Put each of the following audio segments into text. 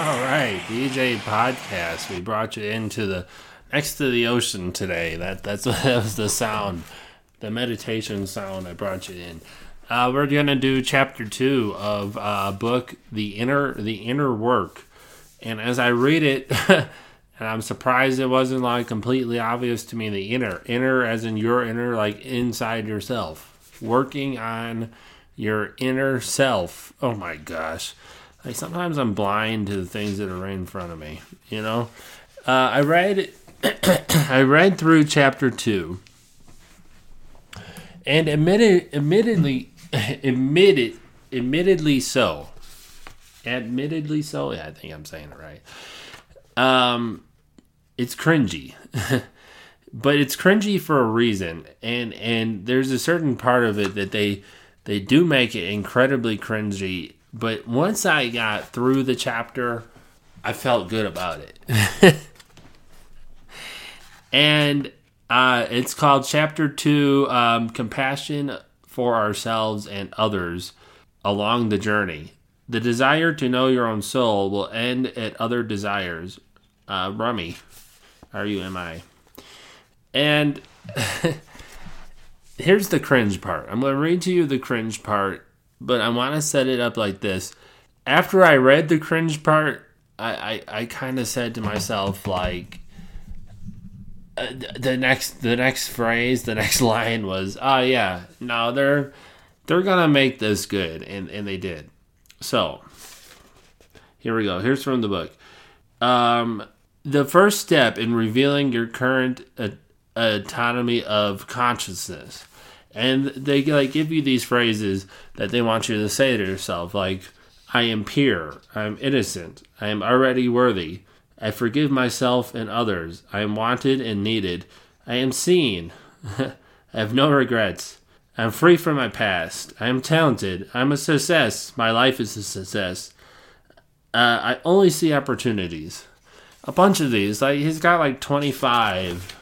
All right, DJ podcast. We brought you into the next to the ocean today. That that's that was the sound, the meditation sound I brought you in. Uh, we're gonna do chapter two of uh, book the inner the inner work, and as I read it, and I'm surprised it wasn't like completely obvious to me. The inner inner as in your inner, like inside yourself, working on your inner self. Oh my gosh. Like sometimes I'm blind to the things that are right in front of me. You know, uh, I read, I read through chapter two, and admitted, admittedly, admitted, admittedly so, admittedly so. Yeah, I think I'm saying it right. Um, it's cringy, but it's cringy for a reason, and and there's a certain part of it that they they do make it incredibly cringy but once I got through the chapter, I felt good about it. and uh, it's called Chapter 2 um, Compassion for Ourselves and Others Along the Journey. The desire to know your own soul will end at other desires. Uh, Rumi, R U M I. And here's the cringe part. I'm going to read to you the cringe part but I want to set it up like this. After I read the cringe part, I I, I kind of said to myself like uh, the next the next phrase, the next line was, "Oh yeah, no, they're they're gonna make this good," and and they did. So here we go. Here's from the book. Um, the first step in revealing your current uh, autonomy of consciousness and they like give you these phrases that they want you to say to yourself like i am pure. I am innocent. I am already worthy. I forgive myself and others. I am wanted and needed. I am seen. I have no regrets. I'm free from my past. I am talented. I'm a success. My life is a success. Uh, i only see opportunities. A bunch of these like he's got like 25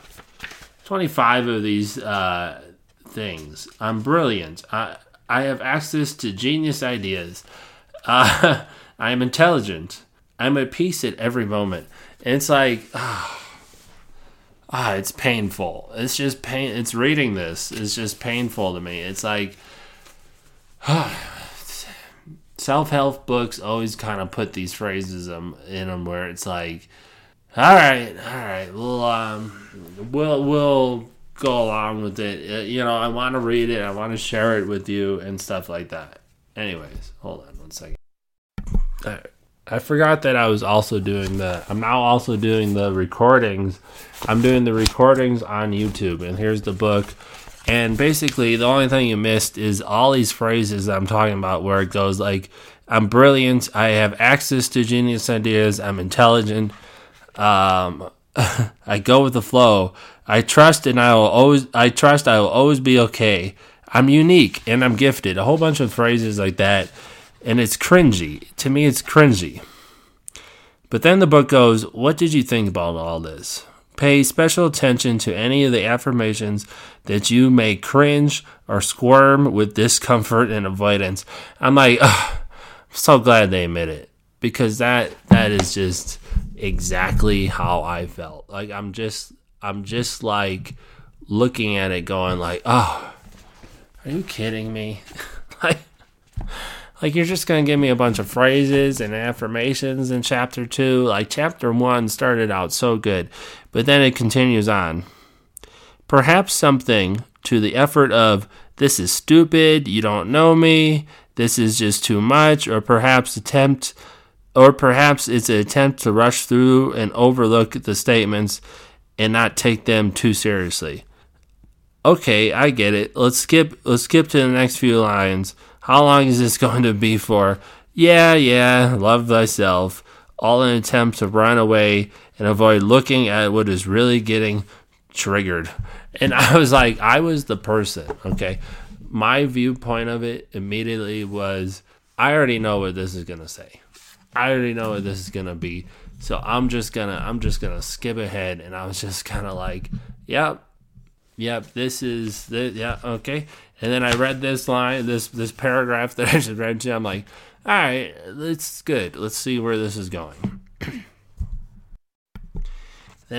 25 of these uh, things. I'm brilliant. I I have access to genius ideas. Uh, I am intelligent. I'm at peace at every moment. And it's like, ah, ah, it's painful. It's just pain. It's reading this. It's just painful to me. It's like, ah, self help books always kind of put these phrases in them where it's like, all right, all right, we'll um, we'll we'll go along with it. Uh, you know, I want to read it. I want to share it with you and stuff like that. Anyways, hold on one second. I forgot that I was also doing the. I'm now also doing the recordings. I'm doing the recordings on YouTube, and here's the book. And basically, the only thing you missed is all these phrases I'm talking about, where it goes like, "I'm brilliant. I have access to genius ideas. I'm intelligent. Um, I go with the flow. I trust and I will always I trust I will always be okay. I'm unique and I'm gifted. A whole bunch of phrases like that. And it's cringy. To me it's cringy. But then the book goes, What did you think about all this? Pay special attention to any of the affirmations that you may cringe or squirm with discomfort and avoidance. I'm like, I'm so glad they admit it because that that is just exactly how I felt. Like I'm just I'm just like looking at it going like, "Oh, are you kidding me?" like like you're just going to give me a bunch of phrases and affirmations in chapter 2. Like chapter 1 started out so good, but then it continues on. Perhaps something to the effort of this is stupid, you don't know me, this is just too much, or perhaps attempt or perhaps it's an attempt to rush through and overlook the statements and not take them too seriously. Okay, I get it. Let's skip let's skip to the next few lines. How long is this going to be for? Yeah, yeah, love thyself. All in an attempt to run away and avoid looking at what is really getting triggered. And I was like, I was the person, okay? My viewpoint of it immediately was I already know what this is going to say. I already know what this is gonna be. So I'm just gonna I'm just gonna skip ahead and I was just kinda like, Yep, yep, this is the yeah, okay. And then I read this line, this this paragraph that I just read to you. I'm like, all right, it's good. Let's see where this is going. then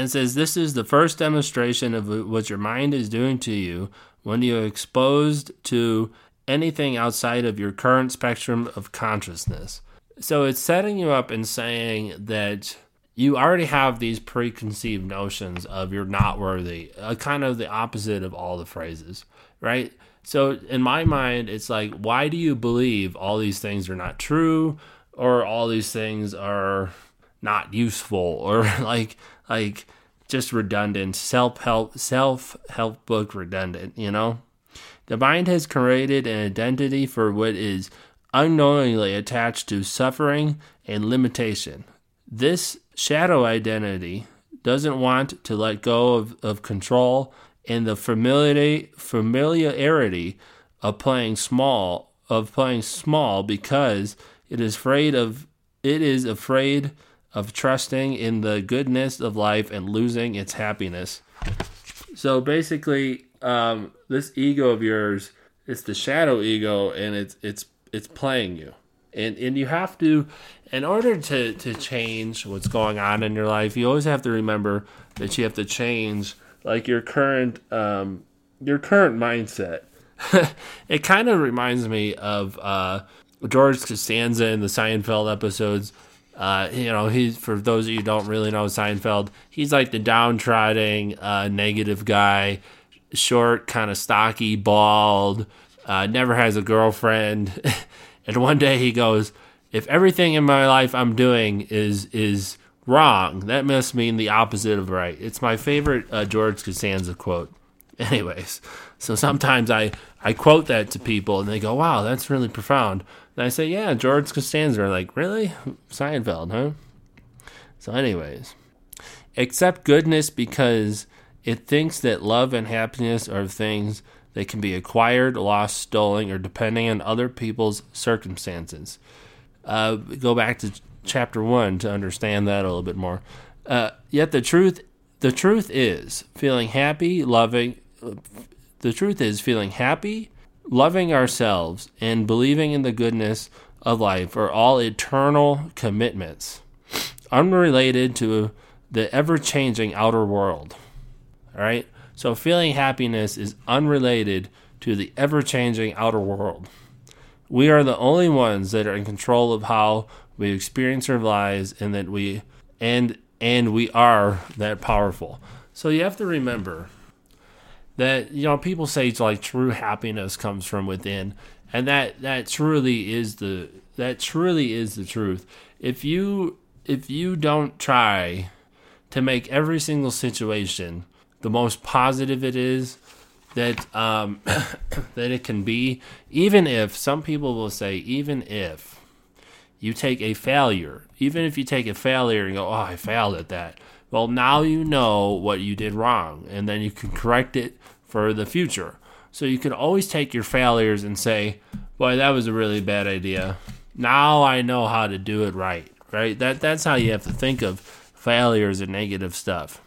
it says, This is the first demonstration of what your mind is doing to you when you're exposed to anything outside of your current spectrum of consciousness. So it's setting you up and saying that you already have these preconceived notions of you're not worthy, uh, kind of the opposite of all the phrases, right? So in my mind, it's like, why do you believe all these things are not true, or all these things are not useful, or like like just redundant, self help self help book redundant, you know? The mind has created an identity for what is unknowingly attached to suffering and limitation. This shadow identity doesn't want to let go of, of control and the familiarity, familiarity of playing small of playing small because it is afraid of it is afraid of trusting in the goodness of life and losing its happiness. So basically, um, this ego of yours, it's the shadow ego, and it's it's it's playing you, and and you have to, in order to to change what's going on in your life, you always have to remember that you have to change like your current um your current mindset. it kind of reminds me of uh, George Costanza in the Seinfeld episodes. Uh, you know, he's for those of you don't really know Seinfeld, he's like the downtrodden, uh, negative guy short, kind of stocky, bald, uh, never has a girlfriend. and one day he goes, "If everything in my life I'm doing is is wrong, that must mean the opposite of right." It's my favorite uh, George Costanza quote. Anyways, so sometimes I I quote that to people and they go, "Wow, that's really profound." And I say, "Yeah, George Costanza." Like, "Really, Seinfeld, huh?" So, anyways, accept goodness because it thinks that love and happiness are things that can be acquired, lost, stolen, or depending on other people's circumstances. Uh, go back to chapter one to understand that a little bit more. Uh, yet the truth, the truth is feeling happy, loving. The truth is feeling happy, loving ourselves, and believing in the goodness of life are all eternal commitments, unrelated to the ever-changing outer world. All right. So feeling happiness is unrelated to the ever changing outer world. We are the only ones that are in control of how we experience our lives and that we and and we are that powerful. So you have to remember that you know people say like true happiness comes from within and that that truly is the that truly is the truth. If you if you don't try to make every single situation the most positive it is that um, that it can be. Even if some people will say, even if you take a failure, even if you take a failure and go, "Oh, I failed at that," well, now you know what you did wrong, and then you can correct it for the future. So you can always take your failures and say, "Boy, that was a really bad idea." Now I know how to do it right. Right? That that's how you have to think of failures and negative stuff.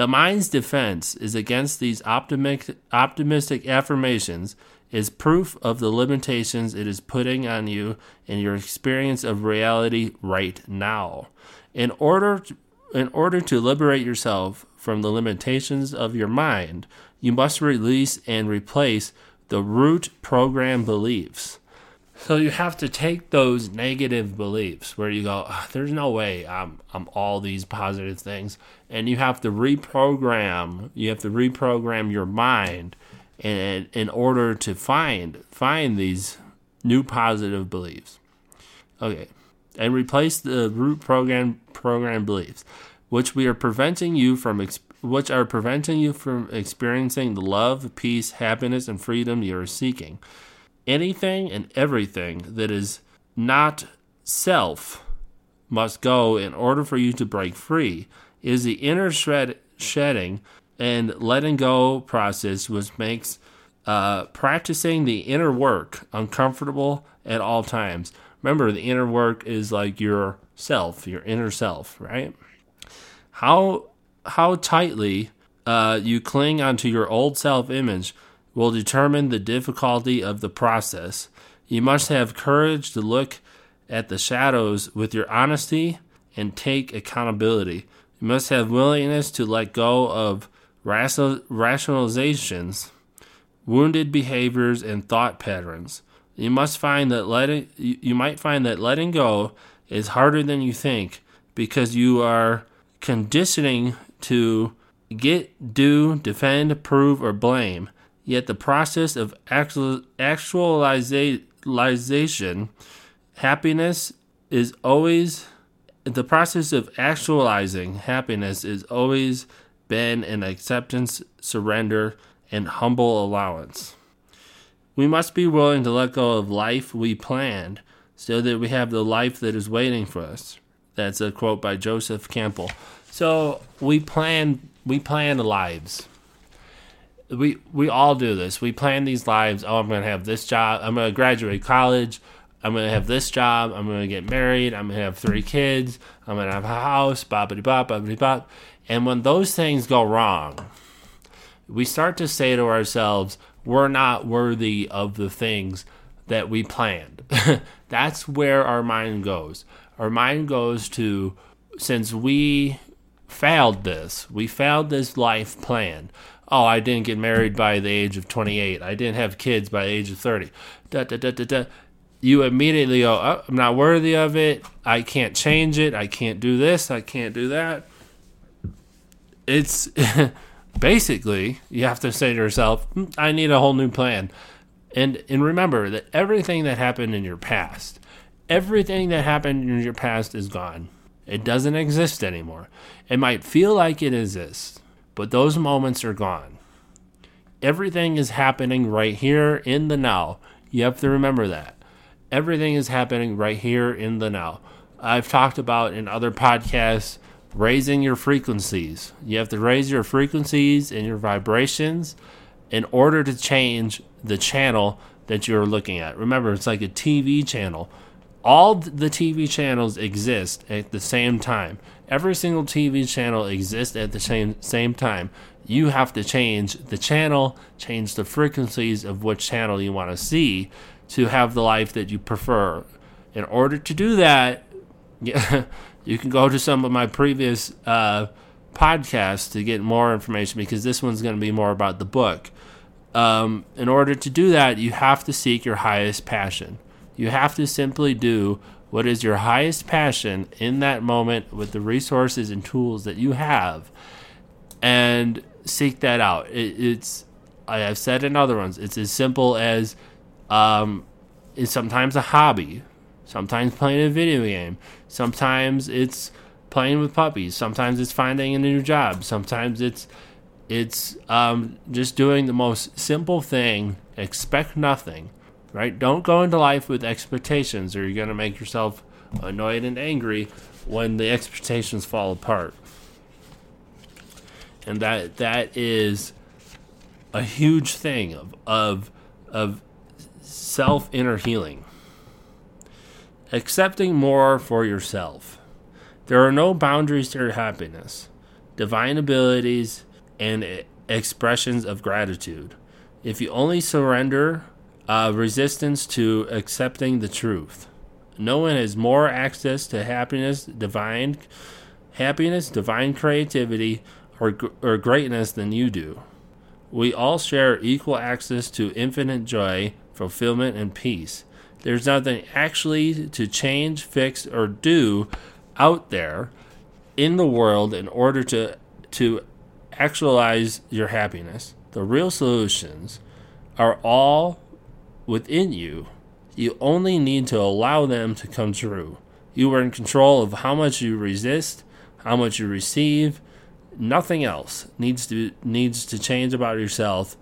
The mind's defense is against these optimistic, optimistic affirmations is proof of the limitations it is putting on you in your experience of reality right now. In order to, in order to liberate yourself from the limitations of your mind, you must release and replace the root program beliefs. So you have to take those negative beliefs where you go, oh, "There's no way I'm I'm all these positive things," and you have to reprogram. You have to reprogram your mind, in, in order to find find these new positive beliefs. Okay, and replace the root program program beliefs, which we are preventing you from which are preventing you from experiencing the love, peace, happiness, and freedom you are seeking anything and everything that is not self must go in order for you to break free is the inner shred, shedding and letting go process which makes uh, practicing the inner work uncomfortable at all times. Remember the inner work is like your self your inner self right? How how tightly uh, you cling onto your old self image will determine the difficulty of the process. You must have courage to look at the shadows with your honesty and take accountability. You must have willingness to let go of rationalizations, wounded behaviors, and thought patterns. You must find that letting you might find that letting go is harder than you think because you are conditioning to get, do, defend, prove, or blame. Yet the process of actual, actualization, happiness is always the process of actualizing happiness is always been an acceptance, surrender, and humble allowance. We must be willing to let go of life we planned so that we have the life that is waiting for us. That's a quote by Joseph Campbell. So we plan we plan lives. We we all do this. We plan these lives. Oh, I'm going to have this job. I'm going to graduate college. I'm going to have this job. I'm going to get married. I'm going to have three kids. I'm going to have a house. Boppity bop, boppity bop. And when those things go wrong, we start to say to ourselves, we're not worthy of the things that we planned. That's where our mind goes. Our mind goes to, since we failed this. We failed this life plan. Oh, I didn't get married by the age of 28. I didn't have kids by the age of 30. Da, da, da, da, da. You immediately go, oh, I'm not worthy of it. I can't change it. I can't do this. I can't do that. It's basically, you have to say to yourself, hmm, I need a whole new plan. And, and remember that everything that happened in your past, everything that happened in your past is gone. It doesn't exist anymore. It might feel like it exists, but those moments are gone. Everything is happening right here in the now. You have to remember that. Everything is happening right here in the now. I've talked about in other podcasts raising your frequencies. You have to raise your frequencies and your vibrations in order to change the channel that you're looking at. Remember, it's like a TV channel all the TV channels exist at the same time. Every single TV channel exists at the same same time. You have to change the channel, change the frequencies of which channel you want to see to have the life that you prefer. In order to do that, you can go to some of my previous uh, podcasts to get more information because this one's going to be more about the book. Um, in order to do that, you have to seek your highest passion. You have to simply do what is your highest passion in that moment with the resources and tools that you have and seek that out. It, it's, I have said in other ones, it's as simple as um, it's sometimes a hobby, sometimes playing a video game, sometimes it's playing with puppies, sometimes it's finding a new job, sometimes it's it's um, just doing the most simple thing, expect nothing, right? Don't go into life with expectations, or you're going to make yourself annoyed and angry when the expectations fall apart. And that that is a huge thing of of of self inner healing. Accepting more for yourself. There are no boundaries to your happiness, divine abilities, and expressions of gratitude. If you only surrender uh, resistance to accepting the truth. No one has more access to happiness, divine happiness, divine creativity, or, or greatness than you do. We all share equal access to infinite joy, fulfillment, and peace. There's nothing actually to change, fix, or do out there in the world in order to to actualize your happiness. The real solutions are all within you. You only need to allow them to come true. You are in control of how much you resist, how much you receive. Nothing else needs to needs to change about yourself.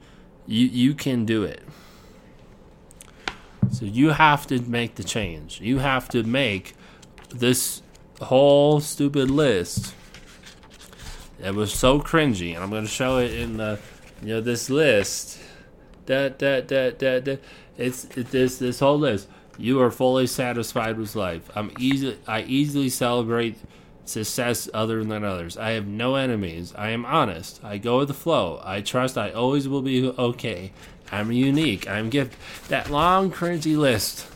You you can do it. So you have to make the change. You have to make this whole stupid list that was so cringy, and I'm going to show it in the you know this list. Da da da da da. It's it, this this whole list. You are fully satisfied with life. I'm easy. I easily celebrate success other than others. I have no enemies. I am honest. I go with the flow. I trust I always will be okay. I'm unique. I'm gifted. That long, cringy list.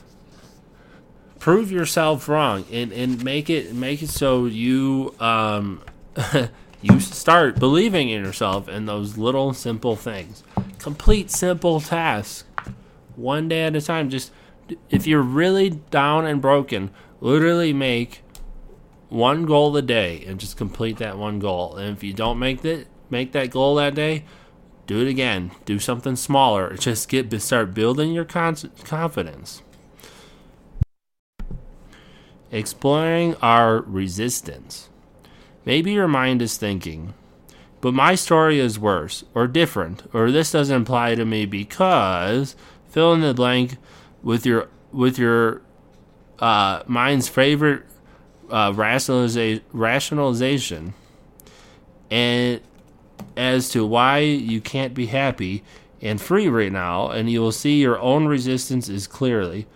Prove yourself wrong and, and make it make it so you um you start believing in yourself and those little simple things. Complete simple tasks. One day at a time. Just if you're really down and broken, literally make one goal a day and just complete that one goal. And if you don't make that make that goal that day, do it again. Do something smaller. Just get start building your confidence. Exploring our resistance. Maybe your mind is thinking, but my story is worse or different, or this doesn't apply to me because fill in the blank with your with your uh, mind's favorite uh, rationaliza- rationalization and as to why you can't be happy and free right now, and you will see your own resistances clearly.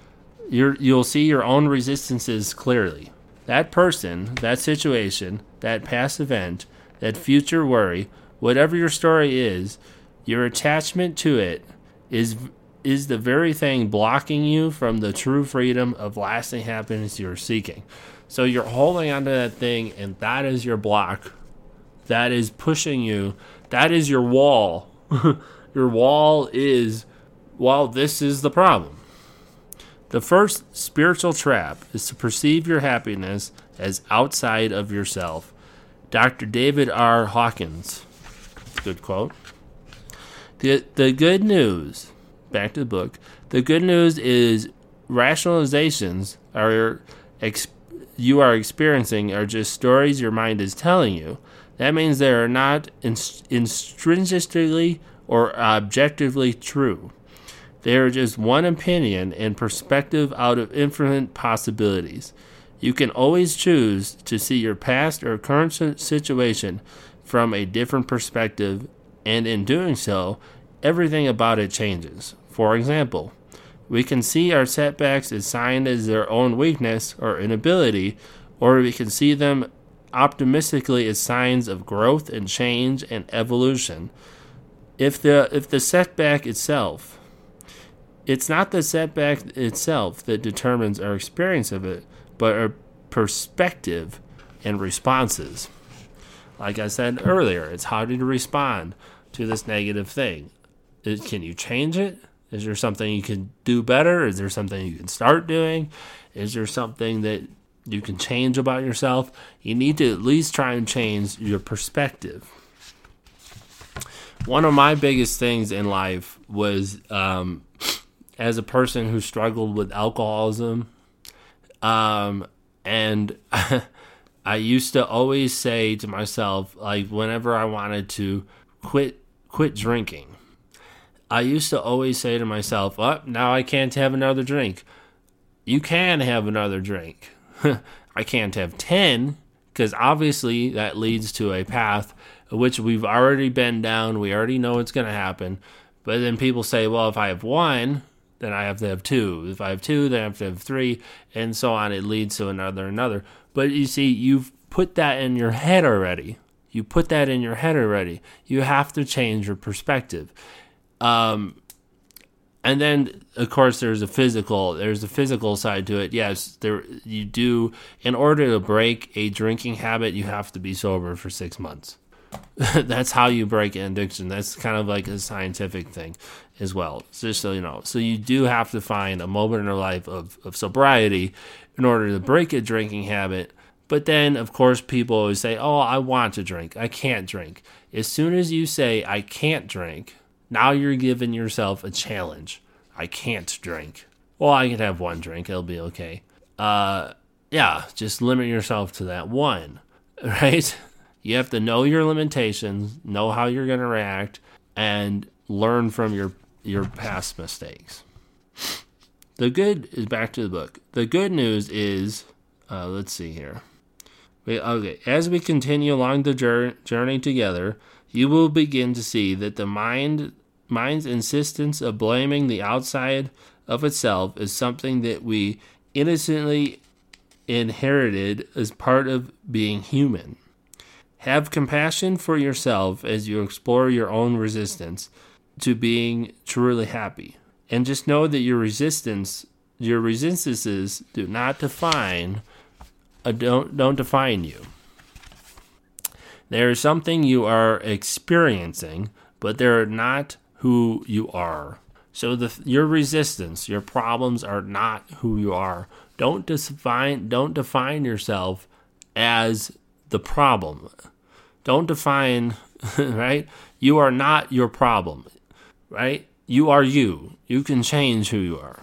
you you'll see your own resistances clearly. That person, that situation, that past event, that future worry, whatever your story is, your attachment to it is is the very thing blocking you from the true freedom of lasting happiness you're seeking. So you're holding onto that thing, and that is your block. That is pushing you. That is your wall. your wall is, well, this is the problem. The first spiritual trap is to perceive your happiness as outside of yourself. Dr. David R. Hawkins. Good quote. The, the good news, back to the book, the good news is rationalizations are ex- you are experiencing are just stories your mind is telling you. That means they are not intrinsically or objectively true. They are just one opinion and perspective out of infinite possibilities. You can always choose to see your past or current situation from a different perspective, and in doing so, everything about it changes. For example, we can see our setbacks as signs as their own weakness or inability, or we can see them optimistically as signs of growth and change and evolution. If the if the setback itself, it's not the setback itself that determines our experience of it, but our perspective and responses. Like I said earlier, it's how to respond to this negative thing. Can you change it? Is there something you can do better? Is there something you can start doing? Is there something that you can change about yourself? You need to at least try and change your perspective. One of my biggest things in life was um, as a person who struggled with alcoholism, um, and I used to always say to myself, like whenever I wanted to quit quit drinking, I used to always say to myself, "Oh, now I can't have another drink." You can have another drink. I can't have 10 because obviously that leads to a path which we've already been down. We already know it's going to happen. But then people say, well, if I have one, then I have to have two. If I have two, then I have to have three, and so on. It leads to another, another. But you see, you've put that in your head already. You put that in your head already. You have to change your perspective. Um, and then of course there's a physical there's a physical side to it. Yes there you do in order to break a drinking habit you have to be sober for six months. That's how you break an addiction. That's kind of like a scientific thing as well just so you know. So you do have to find a moment in your life of, of sobriety in order to break a drinking habit. But then of course people always say oh i want to drink. I can't drink. As soon as you say i can't drink now you're giving yourself a challenge. I can't drink. Well, I can have one drink. It'll be okay. Uh, yeah, just limit yourself to that one, right? You have to know your limitations, know how you're going to react, and learn from your your past mistakes. The good is back to the book. The good news is, uh, let's see here. Wait, okay, as we continue along the journey together, you will begin to see that the mind mind's insistence of blaming the outside of itself is something that we innocently inherited as part of being human. Have compassion for yourself as you explore your own resistance to being truly happy. And just know that your resistance, your resistances do not define uh, don't don't define you. There is something you are experiencing, but they're not who you are. So the your resistance, your problems are not who you are. Don't define don't define yourself as the problem. Don't define, right? You are not your problem, right? You are you. You can change who you are.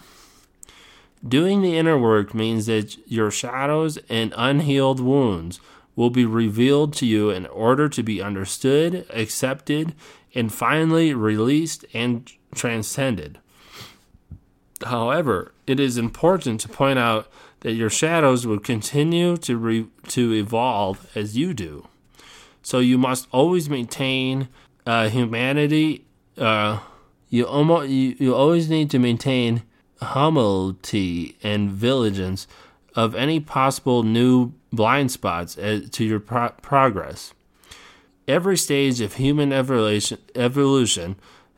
Doing the inner work means that your shadows and unhealed wounds will be revealed to you in order to be understood, accepted, and finally released and transcended. However, it is important to point out that your shadows will continue to re- to evolve as you do. So you must always maintain uh, humanity. Uh, you almost you, you always need to maintain humility and vigilance of any possible new blind spots to your pro- progress. Every stage of human evolution,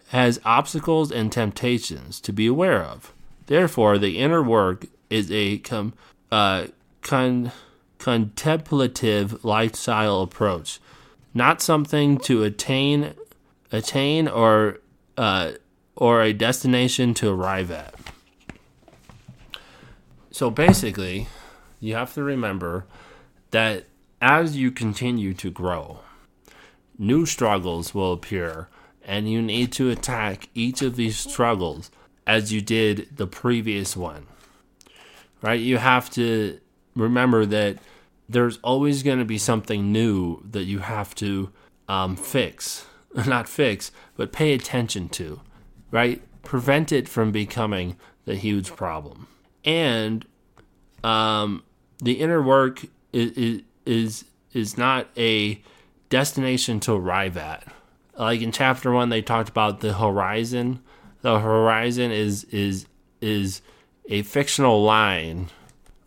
has obstacles and temptations to be aware of. Therefore, the inner work is a com, uh, con, contemplative lifestyle approach not something to attain, attain or uh, or a destination to arrive at. So basically, you have to remember that as you continue to grow, new struggles will appear, and you need to attack each of these struggles as you did the previous one. Right? You have to remember that there's always going to be something new that you have to um, fix. Not fix, but pay attention to, right? Prevent it from becoming the huge problem. And um, the inner work is, is is not a destination to arrive at. Like in chapter one, they talked about the horizon. The horizon is is is a fictional line,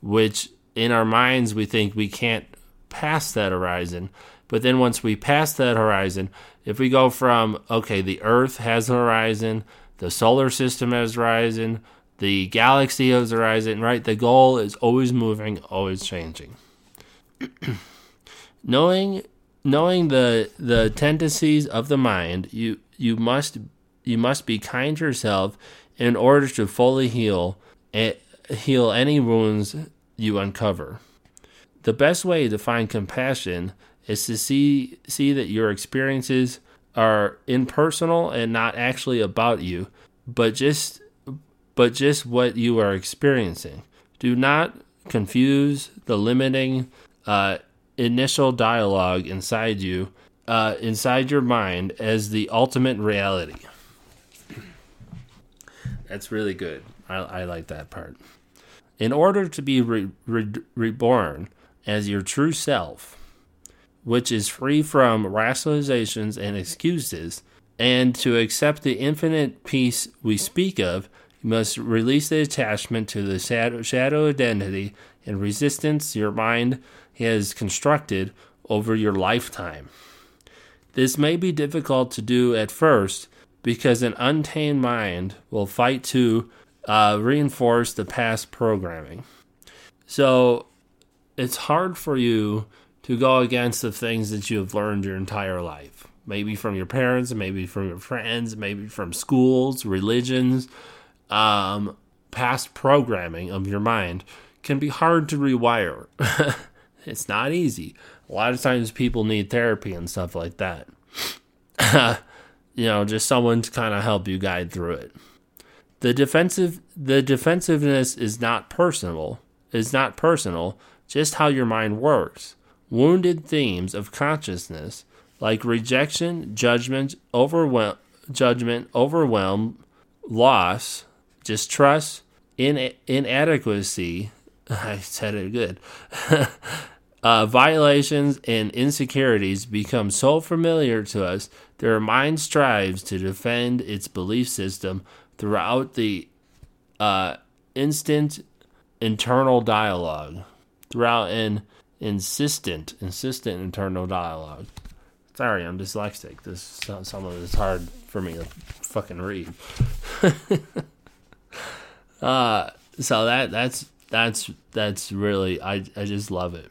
which in our minds we think we can't pass that horizon. But then once we pass that horizon, if we go from, okay, the Earth has a horizon, the solar system has a horizon, the galaxy a horizon, right? The goal is always moving, always changing. knowing knowing the the tendencies of the mind, you you must you must be kind to yourself in order to fully heal heal any wounds you uncover. The best way to find compassion is to see see that your experiences are impersonal and not actually about you, but just but just what you are experiencing. Do not confuse the limiting uh, initial dialogue inside you, uh, inside your mind, as the ultimate reality. That's really good. I, I like that part. In order to be re- re- reborn as your true self, which is free from rationalizations and excuses, and to accept the infinite peace we speak of, you must release the attachment to the shadow, identity and resistance your mind has constructed over your lifetime. This may be difficult to do at first because an untamed mind will fight to uh, reinforce the past programming. So it's hard for you to go against the things that you have learned your entire life. Maybe from your parents, maybe from your friends, maybe from schools, religions, um, past programming of your mind can be hard to rewire. it's not easy. A lot of times people need therapy and stuff like that. you know, just someone to kind of help you guide through it. The defensive the defensiveness is not personal, is not personal, just how your mind works. Wounded themes of consciousness like rejection, judgment, overwhelm, judgment, overwhelm, loss, distrust, in, inadequacy. I said it good. uh, violations and insecurities become so familiar to us that our mind strives to defend its belief system throughout the uh, instant internal dialogue. throughout an insistent, insistent internal dialogue. Sorry, I'm dyslexic. This some of it's hard for me to fucking read. uh, so that that's that's that's really I I just love it.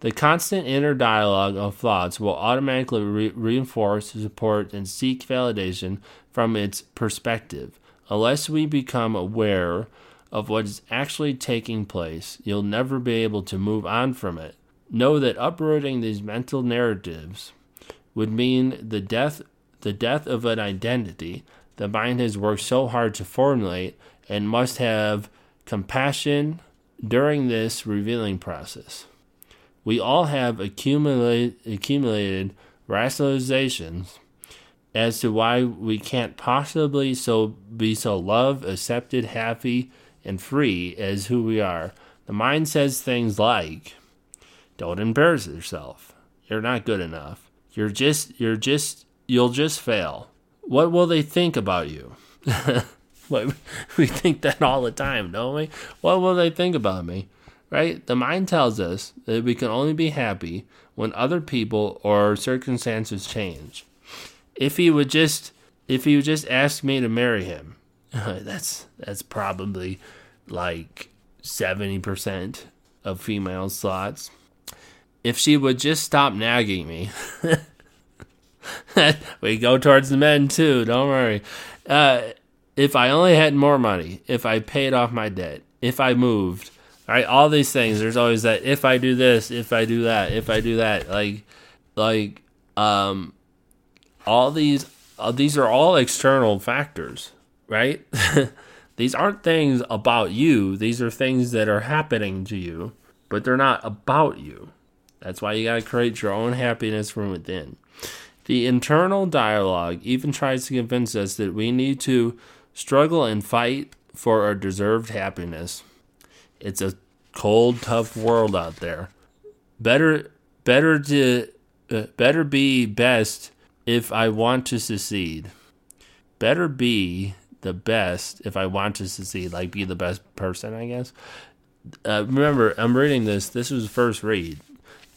The constant inner dialogue of thoughts will automatically re- reinforce, support, and seek validation from its perspective. Unless we become aware of what is actually taking place, you'll never be able to move on from it. Know that uprooting these mental narratives would mean the death the death of an identity the mind has worked so hard to formulate and must have compassion during this revealing process. We all have accumulated, accumulated rationalizations as to why we can't possibly so be so loved, accepted, happy, and free as who we are. The mind says things like, "Don't embarrass yourself. You're not good enough. You're just you're just you'll just fail. What will they think about you?" we think that all the time, don't we? What will they think about me? Right? The mind tells us that we can only be happy when other people or circumstances change. If he would just if he would just ask me to marry him, that's that's probably like 70% of female thoughts. If she would just stop nagging me. we go towards the men too, don't worry. Uh, if I only had more money, if I paid off my debt, if I moved, right? All these things. There's always that if I do this, if I do that, if I do that. Like, like, um, all these, uh, these are all external factors, right? these aren't things about you. These are things that are happening to you, but they're not about you. That's why you got to create your own happiness from within. The internal dialogue even tries to convince us that we need to struggle and fight for our deserved happiness. It's a cold, tough world out there. Better, better to, uh, better be best if I want to succeed. Better be the best if I want to succeed. Like be the best person, I guess. Uh, remember, I'm reading this. This was first read.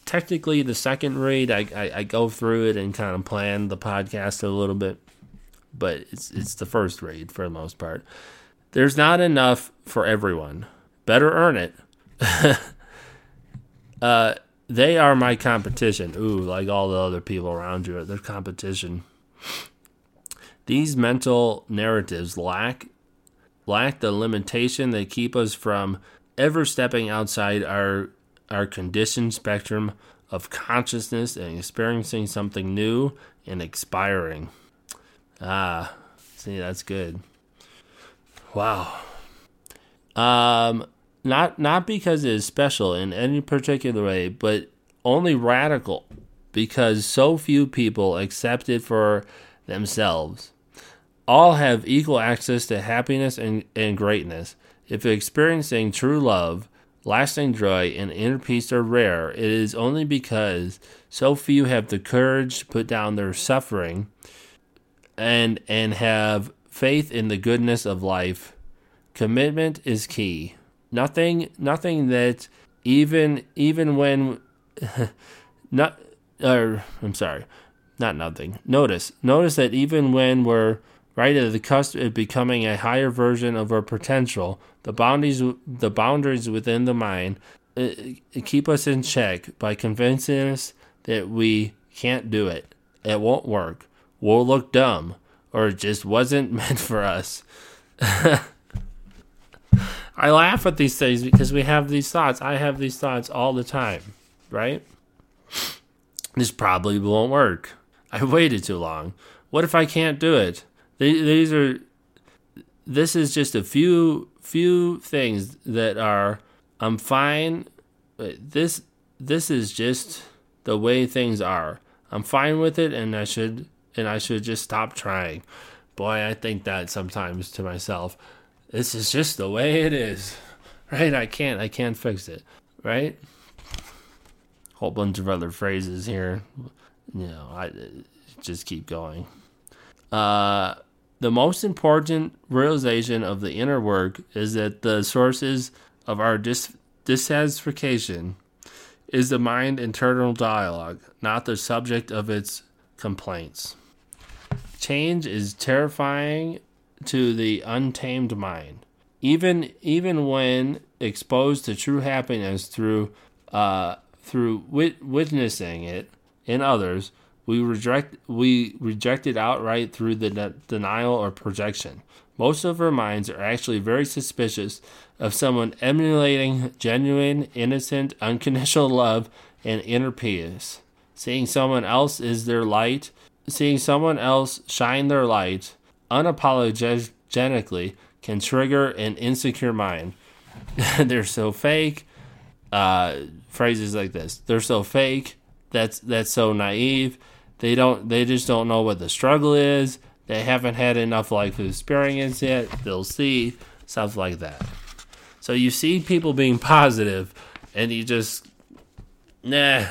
Technically, the second read, I, I, I go through it and kind of plan the podcast a little bit, but it's it's the first read for the most part. There's not enough for everyone. Better earn it. uh, they are my competition. Ooh, like all the other people around you, they're competition. These mental narratives lack lack the limitation that keep us from ever stepping outside our our conditioned spectrum of consciousness and experiencing something new and expiring. Ah, see, that's good. Wow. Um, not not because it is special in any particular way, but only radical because so few people accept it for themselves. All have equal access to happiness and, and greatness. If experiencing true love, lasting joy, and inner peace are rare, it is only because so few have the courage to put down their suffering and and have faith in the goodness of life. Commitment is key. Nothing nothing that even even when not or I'm sorry, not nothing. Notice notice that even when we're right at the cusp of becoming a higher version of our potential, the boundaries the boundaries within the mind uh, keep us in check by convincing us that we can't do it. It won't work. We'll look dumb or it just wasn't meant for us. I laugh at these things because we have these thoughts. I have these thoughts all the time, right? This probably won't work. I waited too long. What if I can't do it? These are. This is just a few few things that are. I'm fine. This this is just the way things are. I'm fine with it, and I should and I should just stop trying. Boy, I think that sometimes to myself. This is just the way it is. Right? I can't I can't fix it. Right? Whole bunch of other phrases here. You know, I just keep going. Uh the most important realization of the inner work is that the sources of our dis- dissatisfaction is the mind internal dialogue, not the subject of its complaints. Change is terrifying to the untamed mind. Even even when exposed to true happiness through uh, through wit- witnessing it in others, we reject we reject it outright through the de- denial or projection. Most of our minds are actually very suspicious of someone emulating genuine, innocent, unconditional love and inner peace. Seeing someone else is their light, seeing someone else shine their light unapologetically can trigger an insecure mind. They're so fake. Uh, phrases like this. They're so fake. That's that's so naive. They don't. They just don't know what the struggle is. They haven't had enough life experience yet. They'll see stuff like that. So you see people being positive, and you just nah,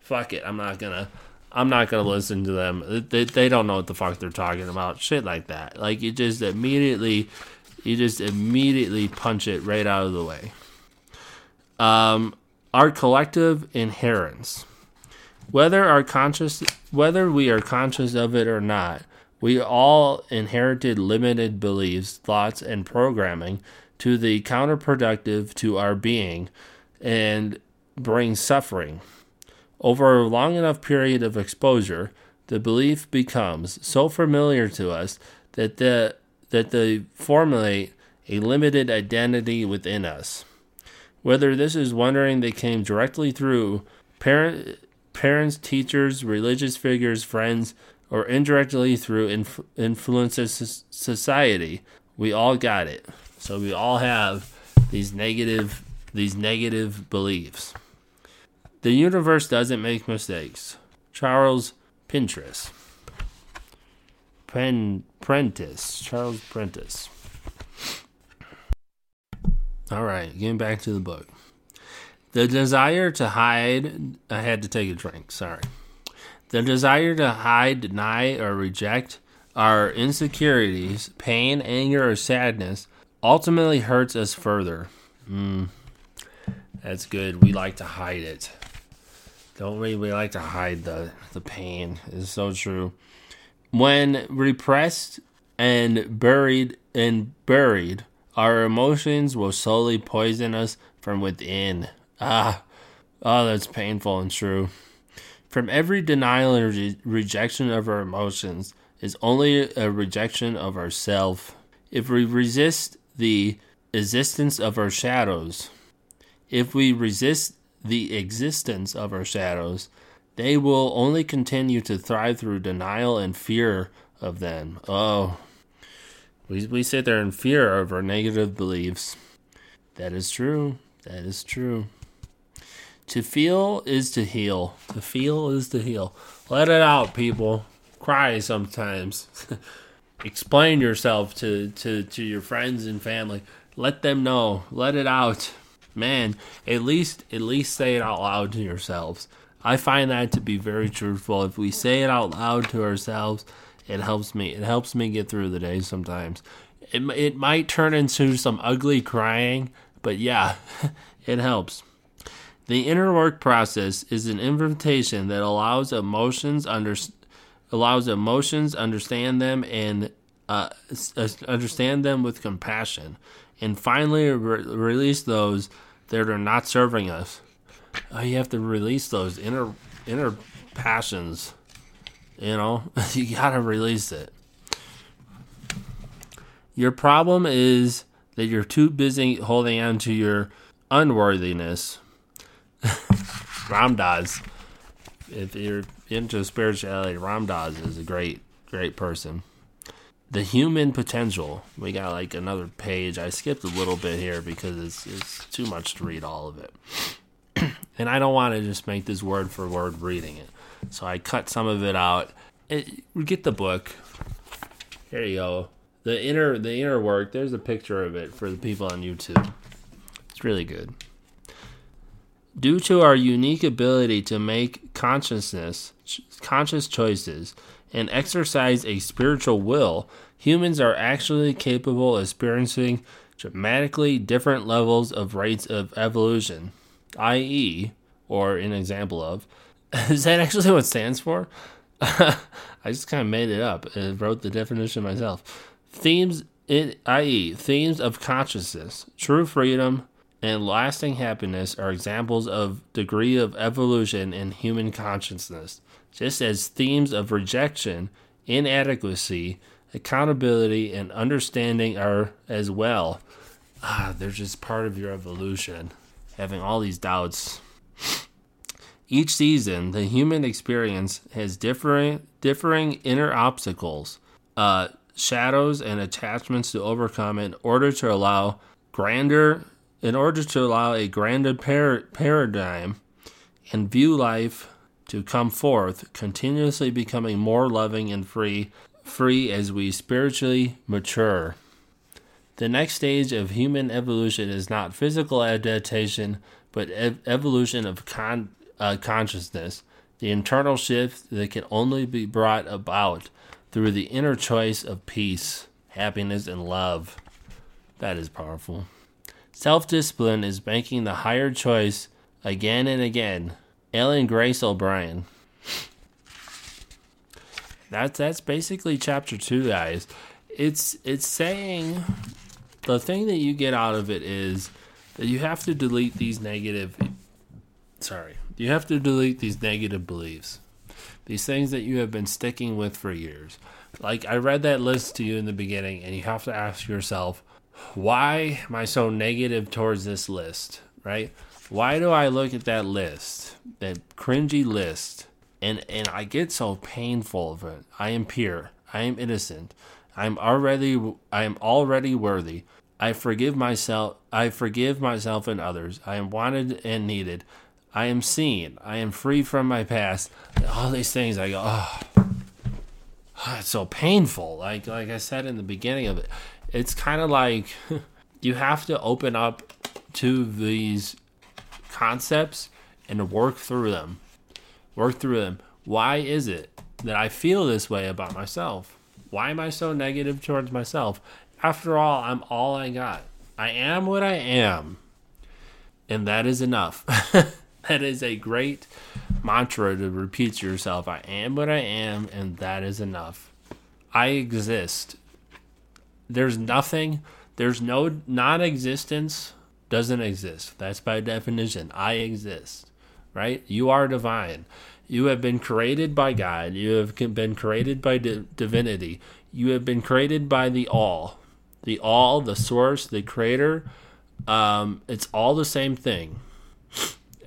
fuck it. I'm not gonna. I'm not gonna listen to them. They, they don't know what the fuck they're talking about. Shit like that. Like you just immediately, you just immediately punch it right out of the way. Um, our collective inherence, whether our conscious, whether we are conscious of it or not, we all inherited limited beliefs, thoughts, and programming to the counterproductive to our being, and bring suffering. Over a long enough period of exposure, the belief becomes so familiar to us that the that they formulate a limited identity within us. Whether this is wondering they came directly through parent, parents, teachers, religious figures, friends, or indirectly through inf- influences society, we all got it. So we all have these negative these negative beliefs. The universe doesn't make mistakes. Charles Pinterest. Pen Prentice. Charles Prentice. All right, getting back to the book. The desire to hide, I had to take a drink, sorry. The desire to hide, deny, or reject our insecurities, pain, anger, or sadness ultimately hurts us further. Mm, that's good. We like to hide it. Don't we? We like to hide the, the pain. It's so true. When repressed and buried and buried, our emotions will slowly poison us from within. Ah, oh, that's painful and true. From every denial and re- rejection of our emotions is only a rejection of ourself. If we resist the existence of our shadows, if we resist the existence of our shadows, they will only continue to thrive through denial and fear of them. Oh, we, we sit there in fear of our negative beliefs. That is true. That is true. To feel is to heal. To feel is to heal. Let it out, people. Cry sometimes. Explain yourself to, to, to your friends and family. Let them know. Let it out. Man, at least at least say it out loud to yourselves. I find that to be very truthful. If we say it out loud to ourselves, it helps me. It helps me get through the day sometimes. It it might turn into some ugly crying, but yeah, it helps. The inner work process is an invitation that allows emotions under allows emotions understand them and uh, understand them with compassion, and finally re- release those that are not serving us. Uh, you have to release those inner inner passions you know, you gotta release it. Your problem is that you're too busy holding on to your unworthiness. Ram Dass. If you're into spirituality, Ram Dass is a great, great person. The human potential. We got like another page. I skipped a little bit here because it's it's too much to read all of it. and I don't want to just make this word for word reading it. So I cut some of it out. It, get the book. Here you go. The inner the inner work. There's a picture of it for the people on YouTube. It's really good. Due to our unique ability to make consciousness conscious choices and exercise a spiritual will, humans are actually capable of experiencing dramatically different levels of rates of evolution, i.e., or an example of. Is that actually what stands for? I just kind of made it up and wrote the definition myself. Themes, i.e., themes of consciousness, true freedom, and lasting happiness are examples of degree of evolution in human consciousness, just as themes of rejection, inadequacy, accountability, and understanding are as well. Ah, they're just part of your evolution, having all these doubts. Each season, the human experience has differing, differing inner obstacles, uh, shadows, and attachments to overcome in order to allow grander, in order to allow a grander par- paradigm and view life to come forth, continuously becoming more loving and free, free as we spiritually mature. The next stage of human evolution is not physical adaptation, but ev- evolution of con- uh, consciousness, the internal shift that can only be brought about through the inner choice of peace, happiness, and love. That is powerful. Self discipline is making the higher choice again and again. Ellen Grace O'Brien. That's that's basically chapter two, guys. It's it's saying the thing that you get out of it is that you have to delete these negative sorry you have to delete these negative beliefs, these things that you have been sticking with for years. Like I read that list to you in the beginning, and you have to ask yourself, why am I so negative towards this list, right? Why do I look at that list, that cringy list, and, and I get so painful of it? I am pure. I am innocent. I'm already I am already worthy. I forgive myself I forgive myself and others. I am wanted and needed. I am seen. I am free from my past. All these things, I go, oh, it's so painful. Like like I said in the beginning of it, it's kind of like you have to open up to these concepts and work through them. Work through them. Why is it that I feel this way about myself? Why am I so negative towards myself? After all, I'm all I got. I am what I am. And that is enough. that is a great mantra to repeat to yourself. I am what I am, and that is enough. I exist. There's nothing, there's no non existence doesn't exist. That's by definition. I exist, right? You are divine. You have been created by God. You have been created by di- divinity. You have been created by the all. The all, the source, the creator. Um, it's all the same thing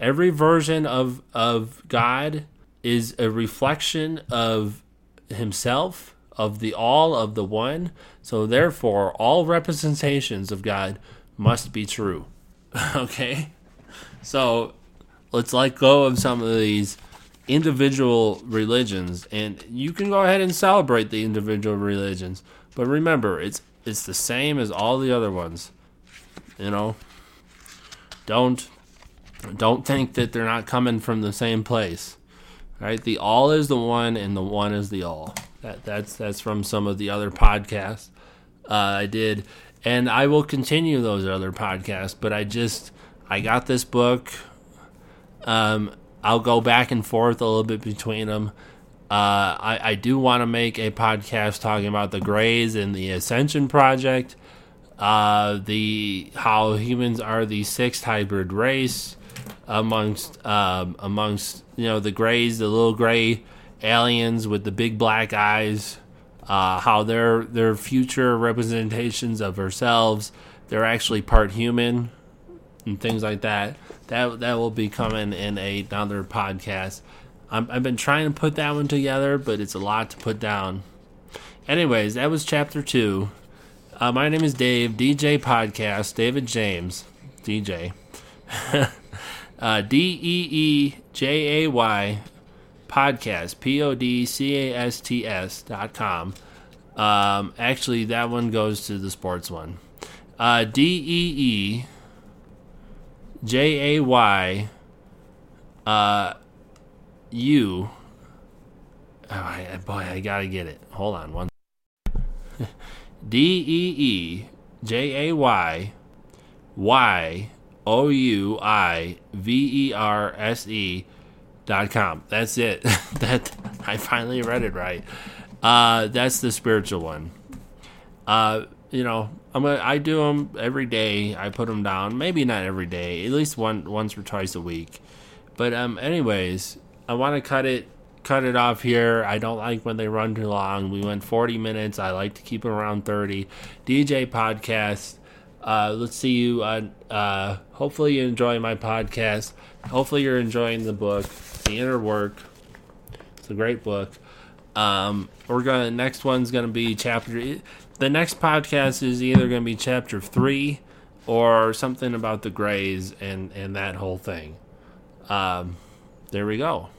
every version of of God is a reflection of himself, of the all, of the one. So therefore, all representations of God must be true. okay? So let's let go of some of these individual religions and you can go ahead and celebrate the individual religions. But remember, it's it's the same as all the other ones. You know? Don't don't think that they're not coming from the same place. Right? The all is the one and the one is the all. That that's that's from some of the other podcasts uh, I did and I will continue those other podcasts, but I just I got this book um I'll go back and forth a little bit between them. Uh, I, I do want to make a podcast talking about the Greys and the Ascension Project, uh, the how humans are the sixth hybrid race, amongst um, amongst you know the grays, the little gray aliens with the big black eyes. Uh, how they're they're future representations of ourselves. They're actually part human and things like that. That that will be coming in a, another podcast. i have been trying to put that one together, but it's a lot to put down. Anyways, that was chapter two. Uh, my name is Dave, DJ Podcast, David James, DJ. Uh, D E E J A Y podcast, P O D C A S T S dot com. Um, actually, that one goes to the sports one. Uh, D E E J A Y uh, U. Oh, I, boy, I gotta get it. Hold on one. D E E J A Y Y O U I V E R S E com. That's it. that I finally read it right. Uh, that's the spiritual one. Uh, you know, I'm do them every day. I put them down. Maybe not every day. At least one once or twice a week. But um, anyways, I want to cut it cut it off here. I don't like when they run too long. We went 40 minutes. I like to keep it around 30. DJ podcast. Uh, let's see you. On, uh, hopefully you enjoy my podcast. Hopefully you're enjoying the book, The Inner Work. It's a great book. Um, we're gonna next one's gonna be chapter. The next podcast is either gonna be chapter three or something about the Greys and and that whole thing. Um, there we go.